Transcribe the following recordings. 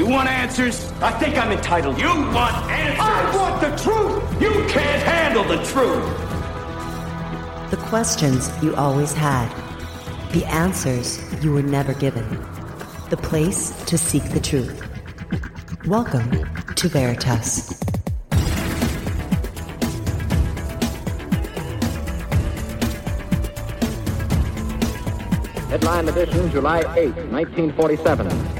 You want answers? I think I'm entitled. You want answers? I want the truth! You can't handle the truth! The questions you always had. The answers you were never given. The place to seek the truth. Welcome to Veritas. Headline edition, July 8, 1947.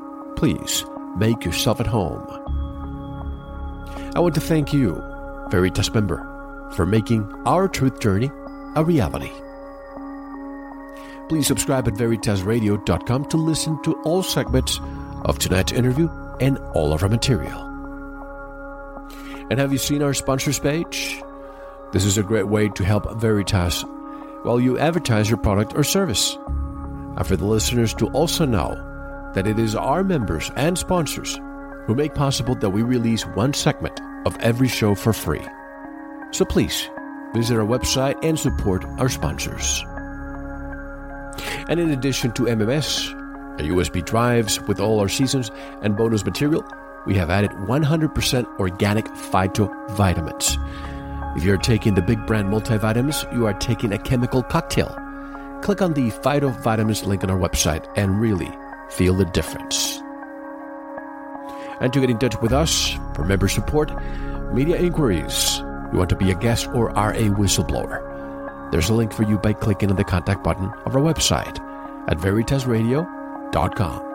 please make yourself at home. I want to thank you, Veritas member, for making our truth journey a reality. Please subscribe at veritasradio.com to listen to all segments of tonight's interview and all of our material. And have you seen our sponsors page? This is a great way to help Veritas while you advertise your product or service. And for the listeners to also know that it is our members and sponsors who make possible that we release one segment of every show for free. So please visit our website and support our sponsors. And in addition to MMS, our USB drives with all our seasons and bonus material, we have added 100% organic phyto vitamins. If you're taking the big brand multivitamins, you are taking a chemical cocktail. Click on the Phyto Vitamins link on our website and really feel the difference. And to get in touch with us for member support, media inquiries, you want to be a guest or are a whistleblower, there's a link for you by clicking on the contact button of our website at veritasradio.com.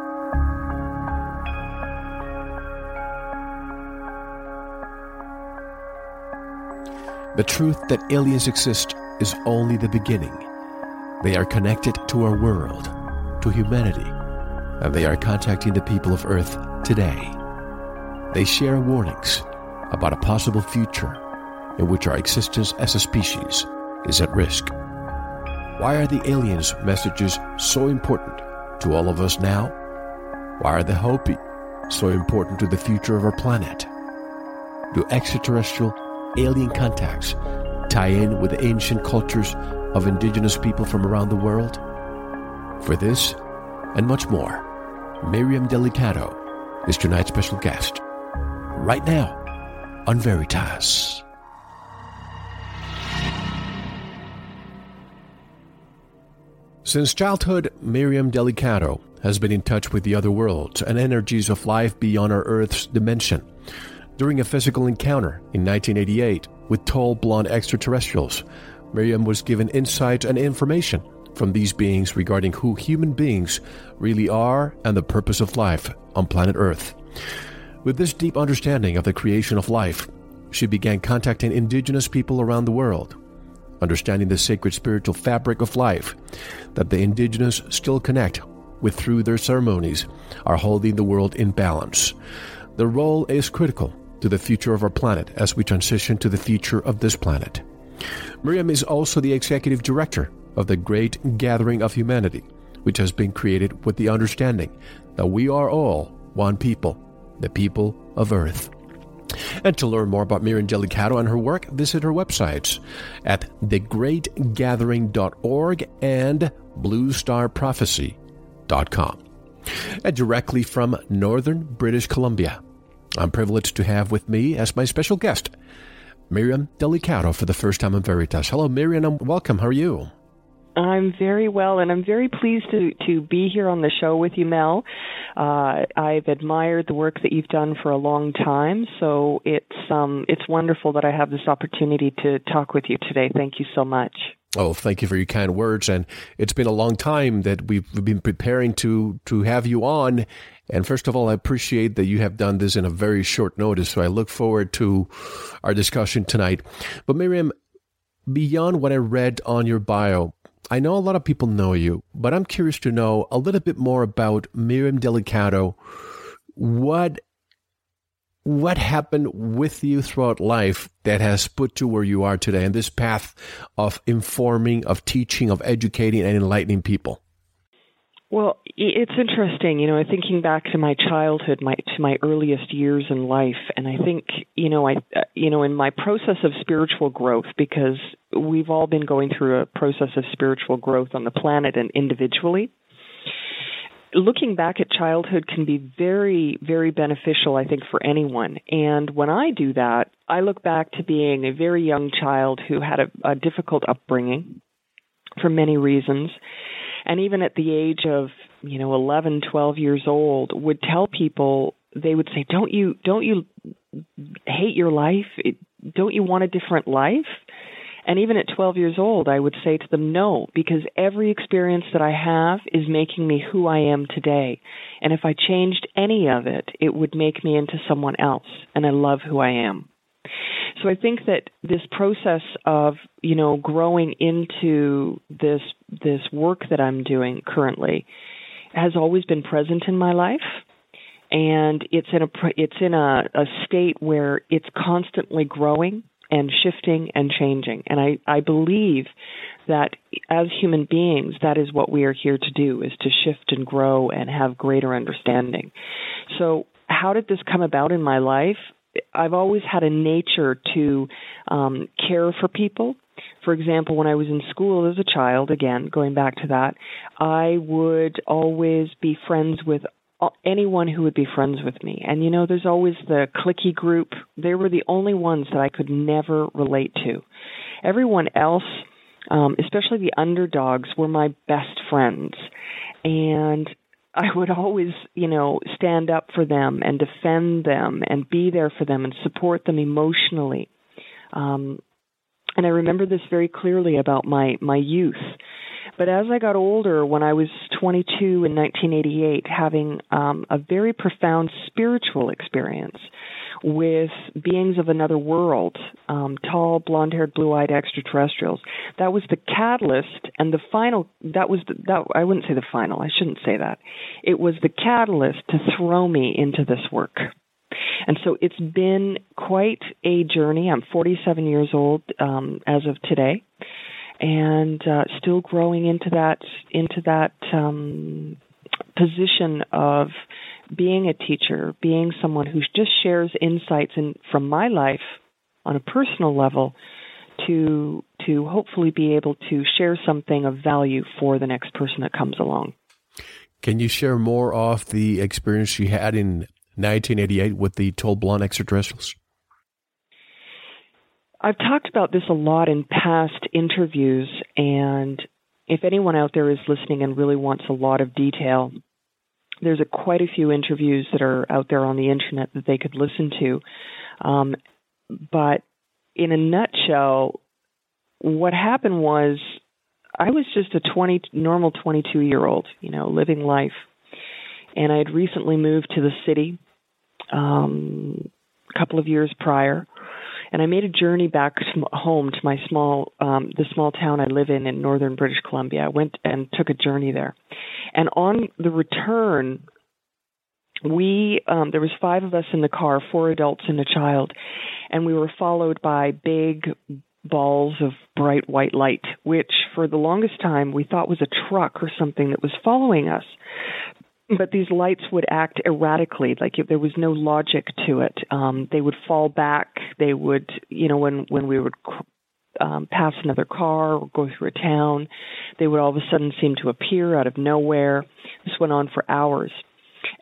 The truth that aliens exist is only the beginning. They are connected to our world, to humanity, and they are contacting the people of Earth today. They share warnings about a possible future in which our existence as a species is at risk. Why are the aliens' messages so important to all of us now? Why are the Hopi so important to the future of our planet? Do extraterrestrial alien contacts tie in with the ancient cultures of indigenous people from around the world? For this and much more, Miriam Delicado is tonight's special guest. Right now on Veritas. Since childhood, Miriam Delicado has been in touch with the other worlds and energies of life beyond our Earth's dimension. During a physical encounter in 1988 with tall blonde extraterrestrials, Miriam was given insight and information from these beings regarding who human beings really are and the purpose of life on planet Earth. With this deep understanding of the creation of life, she began contacting indigenous people around the world, understanding the sacred spiritual fabric of life that the indigenous still connect with through their ceremonies are holding the world in balance. The role is critical to the future of our planet as we transition to the future of this planet. Miriam is also the executive director of the Great Gathering of Humanity, which has been created with the understanding that we are all one people, the people of Earth. And to learn more about Miriam Delicado and her work, visit her websites at thegreatgathering.org and bluestarprophecy.com. And directly from northern British Columbia, I'm privileged to have with me as my special guest Miriam Delicado for the first time in Veritas. Hello, Miriam, and welcome. How are you? I'm very well, and I'm very pleased to to be here on the show with you, Mel. Uh, I've admired the work that you've done for a long time, so it's um, it's wonderful that I have this opportunity to talk with you today. Thank you so much. Oh, thank you for your kind words, and it's been a long time that we've been preparing to to have you on. And first of all, I appreciate that you have done this in a very short notice. So I look forward to our discussion tonight. But Miriam, beyond what I read on your bio, I know a lot of people know you, but I'm curious to know a little bit more about Miriam Delicado. What what happened with you throughout life that has put you where you are today in this path of informing, of teaching, of educating and enlightening people? Well, it's interesting, you know, thinking back to my childhood, my to my earliest years in life, and I think, you know, I uh, you know, in my process of spiritual growth because we've all been going through a process of spiritual growth on the planet and individually. Looking back at childhood can be very very beneficial I think for anyone. And when I do that, I look back to being a very young child who had a, a difficult upbringing for many reasons and even at the age of you know 11 12 years old would tell people they would say don't you don't you hate your life? Don't you want a different life? And even at 12 years old i would say to them no because every experience that i have is making me who i am today. And if i changed any of it it would make me into someone else and i love who i am so I think that this process of you know growing into this this work that I'm doing currently has always been present in my life, and it's in a it's in a, a state where it's constantly growing and shifting and changing. And I, I believe that as human beings, that is what we are here to do, is to shift and grow and have greater understanding. So how did this come about in my life? I've always had a nature to um, care for people. For example, when I was in school as a child, again, going back to that, I would always be friends with anyone who would be friends with me. And you know, there's always the clicky group. They were the only ones that I could never relate to. Everyone else, um, especially the underdogs, were my best friends. And I would always, you know, stand up for them and defend them and be there for them and support them emotionally. Um, and I remember this very clearly about my my youth. But as I got older, when I was 22 in 1988, having um, a very profound spiritual experience, with beings of another world, um, tall, blonde haired, blue eyed extraterrestrials. That was the catalyst and the final, that was the, that, I wouldn't say the final, I shouldn't say that. It was the catalyst to throw me into this work. And so it's been quite a journey. I'm 47 years old um, as of today, and uh, still growing into that into that um, position of being a teacher, being someone who just shares insights in, from my life on a personal level to to hopefully be able to share something of value for the next person that comes along. Can you share more of the experience you had in 1988 with the tall blonde extraterrestrials? I've talked about this a lot in past interviews, and if anyone out there is listening and really wants a lot of detail, there's a, quite a few interviews that are out there on the internet that they could listen to. Um, but in a nutshell, what happened was I was just a 20 normal 22 year old, you know, living life, and I had recently moved to the city um, a couple of years prior, and I made a journey back home to my small, um, the small town I live in in northern British Columbia. I went and took a journey there, and on the return, we um, there was five of us in the car, four adults and a child, and we were followed by big balls of bright white light, which for the longest time we thought was a truck or something that was following us but these lights would act erratically like there was no logic to it. Um they would fall back. They would you know when when we would um pass another car or go through a town they would all of a sudden seem to appear out of nowhere. This went on for hours.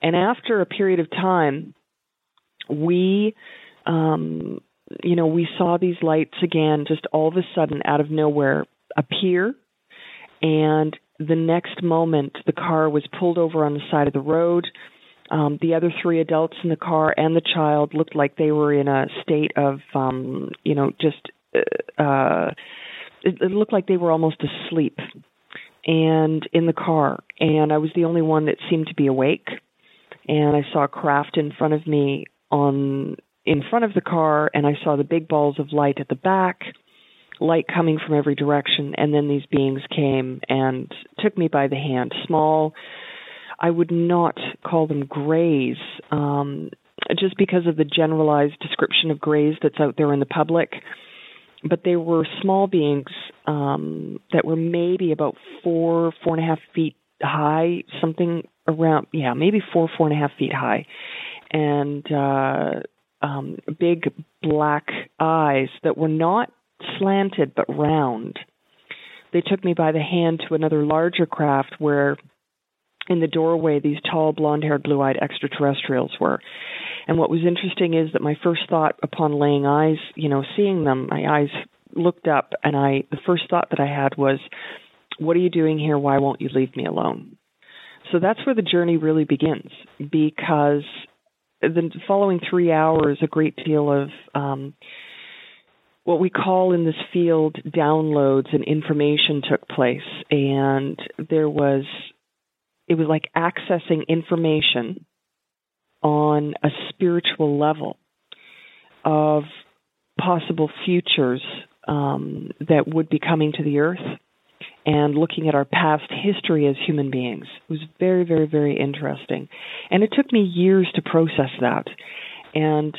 And after a period of time we um you know we saw these lights again just all of a sudden out of nowhere appear. And the next moment, the car was pulled over on the side of the road. Um, the other three adults in the car and the child looked like they were in a state of, um, you know, just, uh, uh, it, it looked like they were almost asleep and in the car. And I was the only one that seemed to be awake. And I saw a craft in front of me on in front of the car, and I saw the big balls of light at the back light coming from every direction, and then these beings came and took me by the hand. Small, I would not call them grays, um, just because of the generalized description of grays that's out there in the public. But they were small beings um, that were maybe about four, four and a half feet high, something around, yeah, maybe four, four and a half feet high, and uh, um, big black eyes that were not slanted but round. They took me by the hand to another larger craft where in the doorway these tall blonde haired blue eyed extraterrestrials were. And what was interesting is that my first thought upon laying eyes, you know, seeing them, my eyes looked up and I the first thought that I had was, What are you doing here? Why won't you leave me alone? So that's where the journey really begins because the following three hours, a great deal of um, what we call in this field downloads and information took place and there was it was like accessing information on a spiritual level of possible futures um, that would be coming to the earth and looking at our past history as human beings. It was very, very, very interesting. And it took me years to process that. And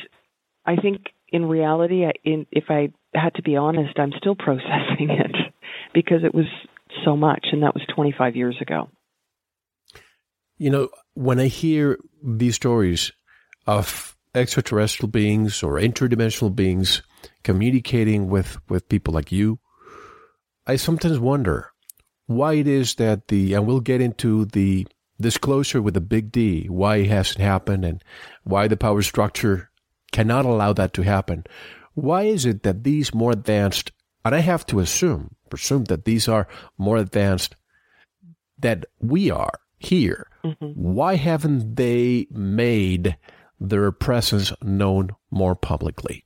I think in reality, I, in, if I had to be honest, I'm still processing it because it was so much, and that was 25 years ago. You know, when I hear these stories of extraterrestrial beings or interdimensional beings communicating with, with people like you, I sometimes wonder why it is that the, and we'll get into the disclosure with a big D, why it hasn't happened and why the power structure cannot allow that to happen. Why is it that these more advanced, and I have to assume, presume that these are more advanced that we are here, mm-hmm. why haven't they made their presence known more publicly?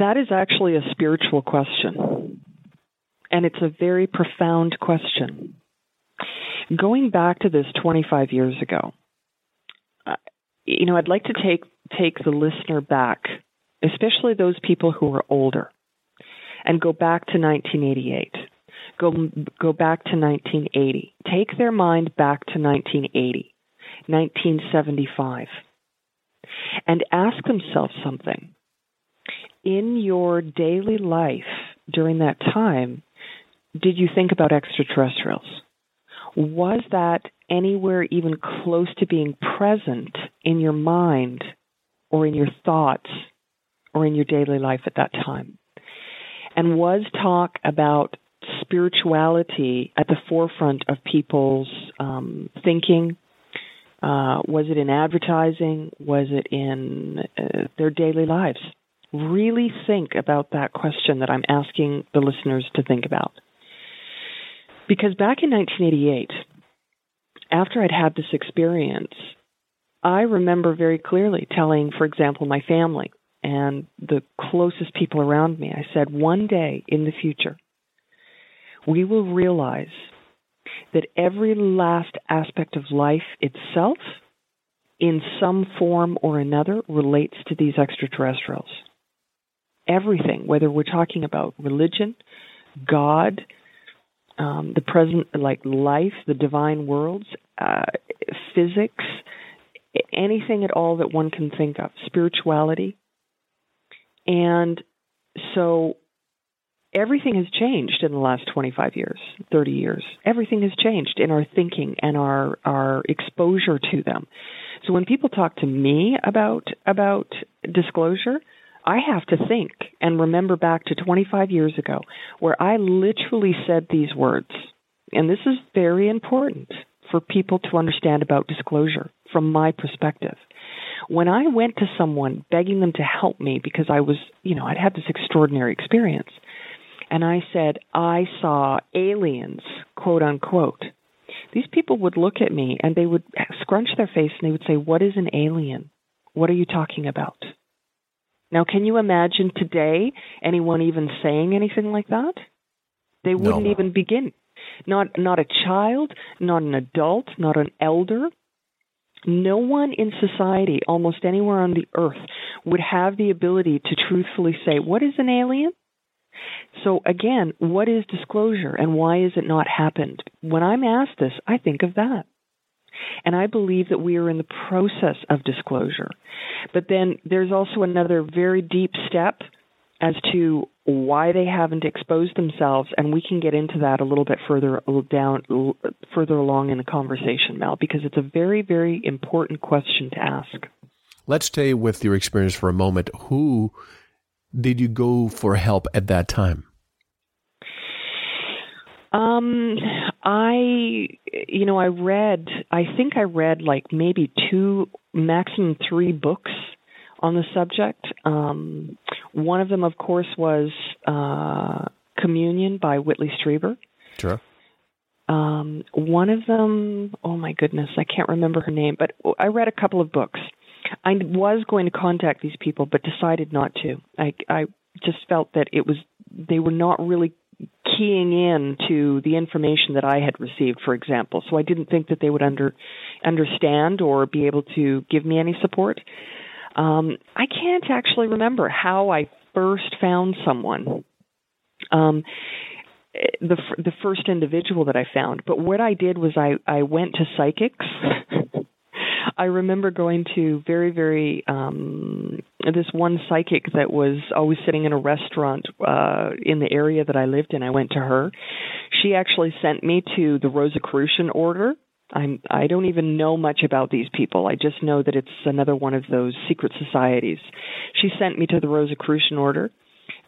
That is actually a spiritual question. And it's a very profound question. Going back to this 25 years ago, uh, you know, I'd like to take take the listener back, especially those people who are older, and go back to 1988. Go go back to 1980. Take their mind back to 1980, 1975, and ask themselves something. In your daily life during that time, did you think about extraterrestrials? Was that anywhere even close to being present in your mind or in your thoughts or in your daily life at that time? And was talk about spirituality at the forefront of people's um, thinking? Uh, was it in advertising? Was it in uh, their daily lives? Really think about that question that I'm asking the listeners to think about. Because back in 1988, after I'd had this experience, I remember very clearly telling, for example, my family and the closest people around me, I said, one day in the future, we will realize that every last aspect of life itself, in some form or another, relates to these extraterrestrials. everything, whether we're talking about religion, God, um, the present, like life, the divine worlds, uh, physics, anything at all that one can think of, spirituality. And so everything has changed in the last 25 years, 30 years. Everything has changed in our thinking and our our exposure to them. So when people talk to me about about disclosure, I have to think and remember back to 25 years ago where I literally said these words. And this is very important for people to understand about disclosure from my perspective. When I went to someone begging them to help me because I was, you know, I'd had this extraordinary experience, and I said, I saw aliens, quote unquote, these people would look at me and they would scrunch their face and they would say, What is an alien? What are you talking about? Now, can you imagine today anyone even saying anything like that? They wouldn't No. even begin. Not not a child, not an adult, not an elder. No one in society, almost anywhere on the earth, would have the ability to truthfully say, What is an alien? So again, what is disclosure and why has it not happened? When I'm asked this, I think of that. And I believe that we are in the process of disclosure. But then there's also another very deep step as to why they haven't exposed themselves, and we can get into that a little bit further down, further along in the conversation, Mel, because it's a very, very important question to ask. Let's stay with your experience for a moment. Who did you go for help at that time? Um, I, you know, I read, I think I read like maybe two, maximum three books on the subject. Um, one of them, of course, was uh, Communion by Whitley Strieber. Sure. Um, one of them, oh my goodness, I can't remember her name, but I read a couple of books. I was going to contact these people, but decided not to. I, I just felt that it was they were not really keying in to the information that I had received, for example. So I didn't think that they would under understand or be able to give me any support. Um, I can't actually remember how I first found someone. Um, the the first individual that I found, but what I did was I I went to psychics. I remember going to very, very um this one psychic that was always sitting in a restaurant uh in the area that I lived in. I went to her. She actually sent me to the Rosicrucian order. I'm I don't even know much about these people. I just know that it's another one of those secret societies. She sent me to the Rosicrucian order.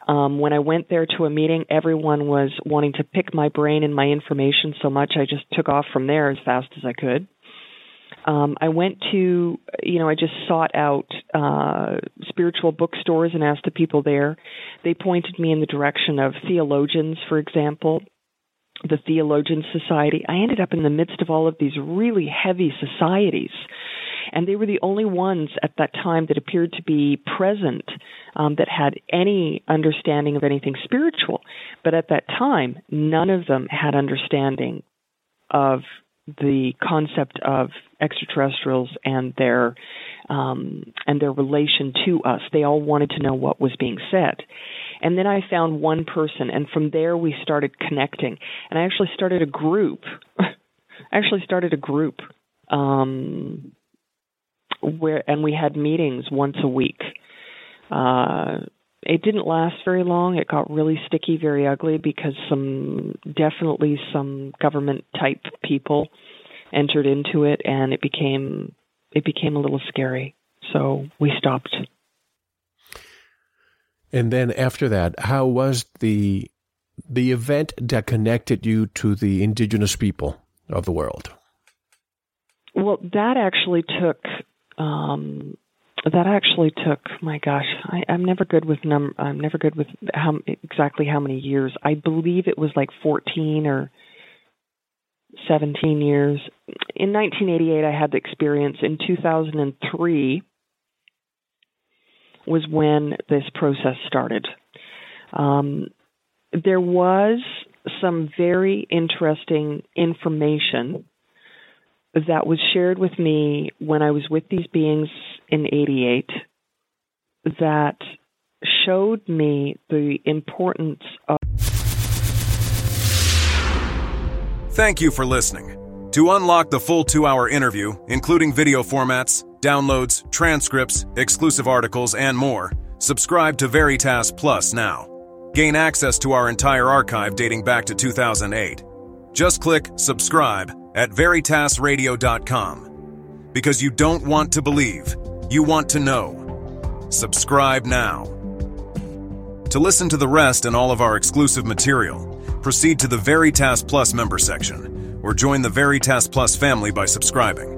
Um, when I went there to a meeting, everyone was wanting to pick my brain and my information so much I just took off from there as fast as I could um, I went to, you know, I just sought out uh, spiritual bookstores and asked the people there. They pointed me in the direction of theologians, for example, the Theologian Society. I ended up in the midst of all of these really heavy societies. And they were the only ones at that time that appeared to be present um, that had any understanding of anything spiritual. But at that time, none of them had understanding of the concept of extraterrestrials and their um, and their relation to us. They all wanted to know what was being said. And then I found one person, and from there we started connecting. And I actually started a group. I actually started a group um, where, and we had meetings once a week. Uh, it didn't last very long. It got really sticky, very ugly because some definitely some government type people entered into it, and it became it became a little scary. So we stopped. And then after that, how was the the event that connected you to the indigenous people of the world? Well, that actually took um, that actually took my gosh I, i'm never good with num i'm never good with how exactly how many years. I believe it was like 14 or 17 years. In 1988 i had the experience. In 2003 was when this process started um, there was some very interesting information that was shared with me when I was with these beings in 88 that showed me the importance of. Thank you for listening. To unlock the full two hour interview, including video formats, downloads, transcripts, exclusive articles, and more, subscribe to Veritas Plus now. Gain access to our entire archive dating back to 2008. Just click subscribe at veritasradio.com. Because you don't want to believe, you want to know. Subscribe now. To listen to the rest and all of our exclusive material, proceed to the Veritas Plus member section or join the Veritas Plus family by subscribing.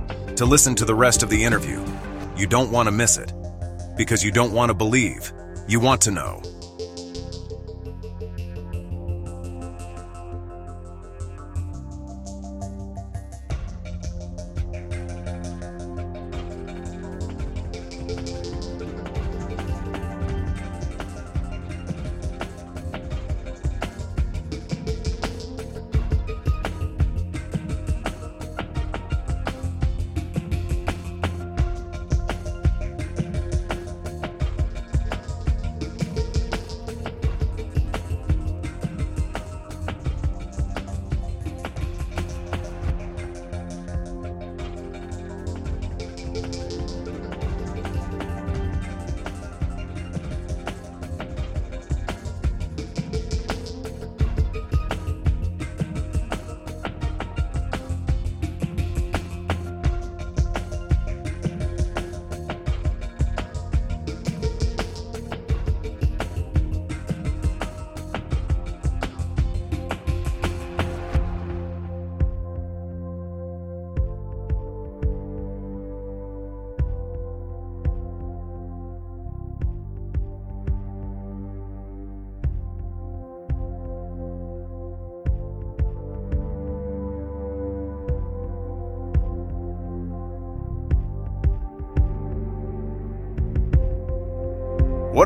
to listen to the rest of the interview. You don't want to miss it because you don't want to believe, you want to know.